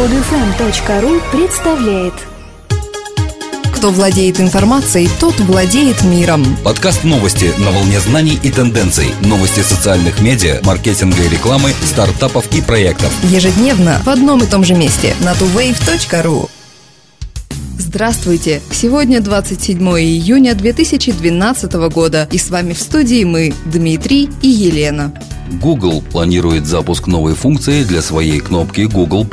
Podfm.ru представляет Кто владеет информацией, тот владеет миром. Подкаст новости на волне знаний и тенденций. Новости социальных медиа, маркетинга и рекламы, стартапов и проектов. Ежедневно в одном и том же месте на tuwave.ru. Здравствуйте! Сегодня 27 июня 2012 года, и с вами в студии мы, Дмитрий и Елена. Google планирует запуск новой функции для своей кнопки Google+.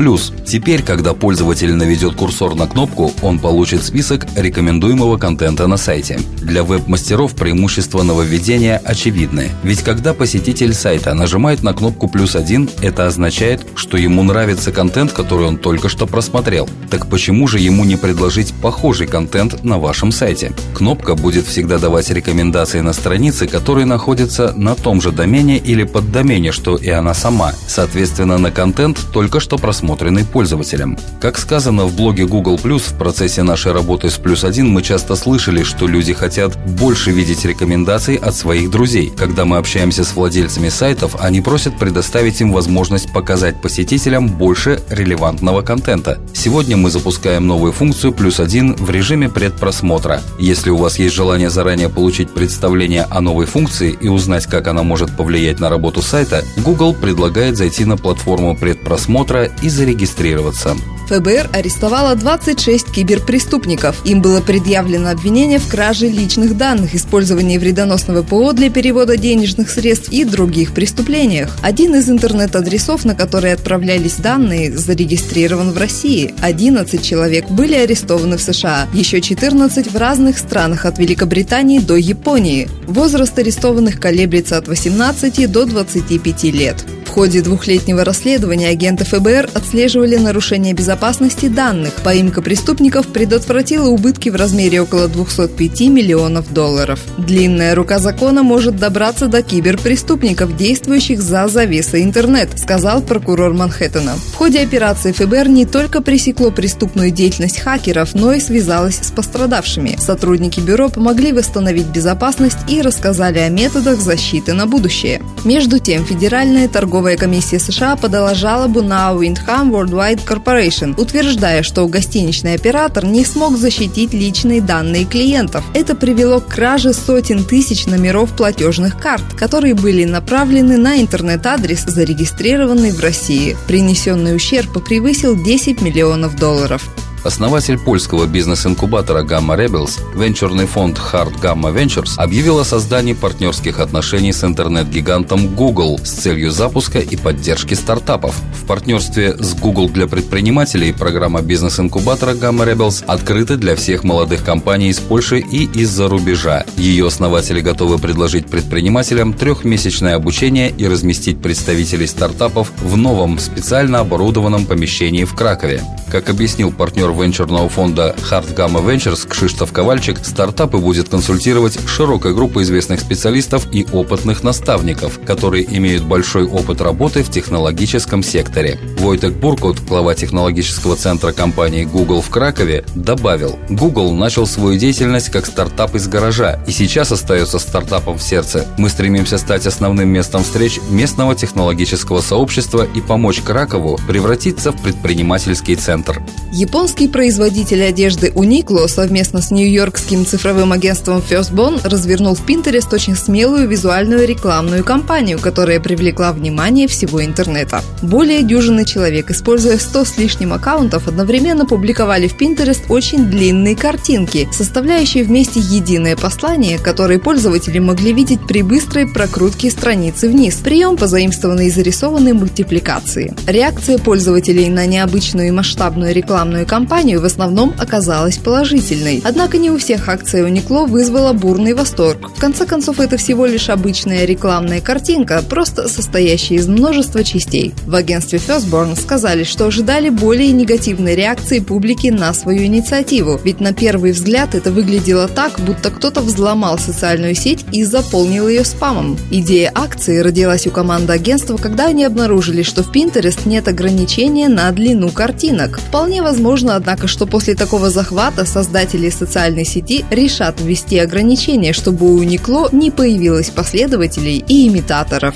Теперь, когда пользователь наведет курсор на кнопку, он получит список рекомендуемого контента на сайте. Для веб-мастеров преимущество нововведения очевидны. Ведь когда посетитель сайта нажимает на кнопку «плюс один», это означает, что ему нравится контент, который он только что просмотрел. Так почему же ему не предложить похожий контент на вашем сайте? Кнопка будет всегда давать рекомендации на странице, которые находятся на том же домене или под домене, что и она сама, соответственно на контент, только что просмотренный пользователем. Как сказано в блоге Google+, в процессе нашей работы с плюс один мы часто слышали, что люди хотят больше видеть рекомендаций от своих друзей. Когда мы общаемся с владельцами сайтов, они просят предоставить им возможность показать посетителям больше релевантного контента. Сегодня мы запускаем новую функцию плюс один в режиме предпросмотра. Если у вас есть желание заранее получить представление о новой функции и узнать, как она может повлиять на работу работу сайта, Google предлагает зайти на платформу предпросмотра и зарегистрироваться. ФБР арестовало 26 киберпреступников. Им было предъявлено обвинение в краже личных данных, использовании вредоносного ПО для перевода денежных средств и других преступлениях. Один из интернет-адресов, на который отправлялись данные, зарегистрирован в России. 11 человек были арестованы в США, еще 14 в разных странах от Великобритании до Японии. Возраст арестованных колеблется от 18 до 25 лет ходе двухлетнего расследования агенты ФБР отслеживали нарушение безопасности данных. Поимка преступников предотвратила убытки в размере около 205 миллионов долларов. Длинная рука закона может добраться до киберпреступников, действующих за завесой интернет, сказал прокурор Манхэттена. В ходе операции ФБР не только пресекло преступную деятельность хакеров, но и связалось с пострадавшими. Сотрудники бюро помогли восстановить безопасность и рассказали о методах защиты на будущее. Между тем, Федеральная торговая комиссия США подала жалобу на Windham Worldwide Corporation, утверждая, что гостиничный оператор не смог защитить личные данные клиентов. Это привело к краже сотен тысяч номеров платежных карт, которые были направлены на интернет-адрес, зарегистрированный в России. Принесенный ущерб превысил 10 миллионов долларов. Основатель польского бизнес-инкубатора Gamma Rebels, венчурный фонд Hard Gamma Ventures, объявил о создании партнерских отношений с интернет-гигантом Google с целью запуска и поддержки стартапов. В партнерстве с Google для предпринимателей программа бизнес-инкубатора Gamma Rebels открыта для всех молодых компаний из Польши и из-за рубежа. Ее основатели готовы предложить предпринимателям трехмесячное обучение и разместить представителей стартапов в новом специально оборудованном помещении в Кракове. Как объяснил партнер венчурного фонда Hard Gamma Ventures Кшиштоф Ковальчик, стартапы будет консультировать широкая группа известных специалистов и опытных наставников, которые имеют большой опыт работы в технологическом секторе. Войтек Буркут, глава технологического центра компании Google в Кракове, добавил, Google начал свою деятельность как стартап из гаража и сейчас остается стартапом в сердце. Мы стремимся стать основным местом встреч местного технологического сообщества и помочь Кракову превратиться в предпринимательский центр. Японский производитель одежды Uniqlo совместно с нью-йоркским цифровым агентством Firstborn развернул в Pinterest очень смелую визуальную рекламную кампанию, которая привлекла внимание всего интернета. Более дюжины человек, используя 100 с лишним аккаунтов, одновременно публиковали в Pinterest очень длинные картинки, составляющие вместе единое послание, которое пользователи могли видеть при быстрой прокрутке страницы вниз. Прием позаимствованный из зарисованной мультипликации. Реакция пользователей на необычную и масштабную рекламную кампанию в основном оказалась положительной. Однако не у всех акция Uniqlo вызвала бурный восторг. В конце концов, это всего лишь обычная рекламная картинка, просто состоящая из множества частей. В агентстве Firstborn сказали, что ожидали более негативной реакции публики на свою инициативу, ведь на первый взгляд это выглядело так, будто кто-то взломал социальную сеть и заполнил ее спамом. Идея акции родилась у команды агентства, когда они обнаружили, что в Pinterest нет ограничения на длину картинок. Вполне возможно, однако, что после такого захвата создатели социальной сети решат ввести ограничения, чтобы у Uniqlo не появилось последователей и имитаторов.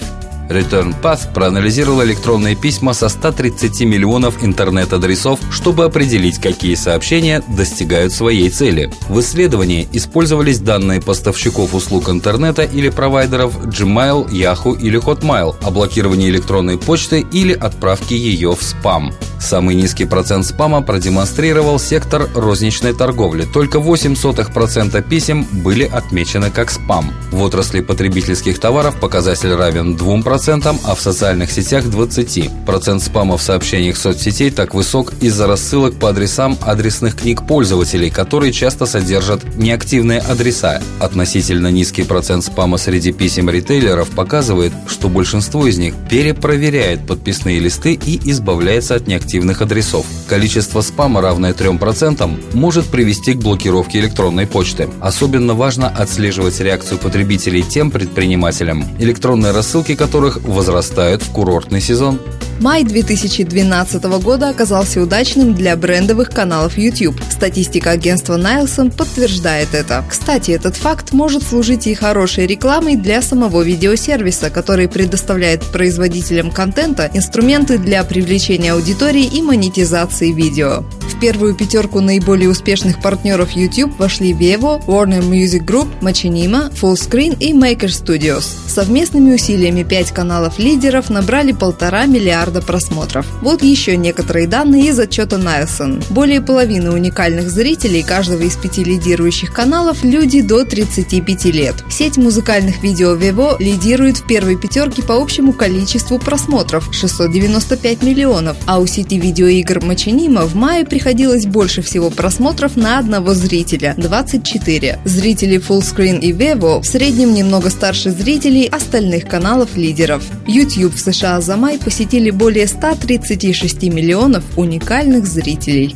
Return Path проанализировал электронные письма со 130 миллионов интернет-адресов, чтобы определить, какие сообщения достигают своей цели. В исследовании использовались данные поставщиков услуг интернета или провайдеров Gmail, Yahoo или Hotmail о блокировании электронной почты или отправке ее в спам. Самый низкий процент спама продемонстрировал сектор розничной торговли. Только 0,08% писем были отмечены как спам. В отрасли потребительских товаров показатель равен 2%, а в социальных сетях 20%. Процент спама в сообщениях соцсетей так высок из-за рассылок по адресам адресных книг пользователей, которые часто содержат неактивные адреса. Относительно низкий процент спама среди писем ритейлеров показывает, что большинство из них перепроверяет подписные листы и избавляется от неактивных активных адресов. Количество спама, равное 3%, может привести к блокировке электронной почты. Особенно важно отслеживать реакцию потребителей тем предпринимателям, электронные рассылки которых возрастают в курортный сезон. Май 2012 года оказался удачным для брендовых каналов YouTube. Статистика агентства Nielsen подтверждает это. Кстати, этот факт может служить и хорошей рекламой для самого видеосервиса, который предоставляет производителям контента инструменты для привлечения аудитории и монетизации видео. Первую пятерку наиболее успешных партнеров YouTube вошли Vevo, Warner Music Group, Machinima, Fullscreen и Maker Studios. Совместными усилиями пять каналов лидеров набрали полтора миллиарда просмотров. Вот еще некоторые данные из отчета Nielsen. Более половины уникальных зрителей каждого из пяти лидирующих каналов – люди до 35 лет. Сеть музыкальных видео Vevo лидирует в первой пятерке по общему количеству просмотров – 695 миллионов, а у сети видеоигр Machinima в мае приходилось больше всего просмотров на одного зрителя – 24. Зрители Fullscreen и Vevo в среднем немного старше зрителей остальных каналов-лидеров. YouTube в США за май посетили более 136 миллионов уникальных зрителей.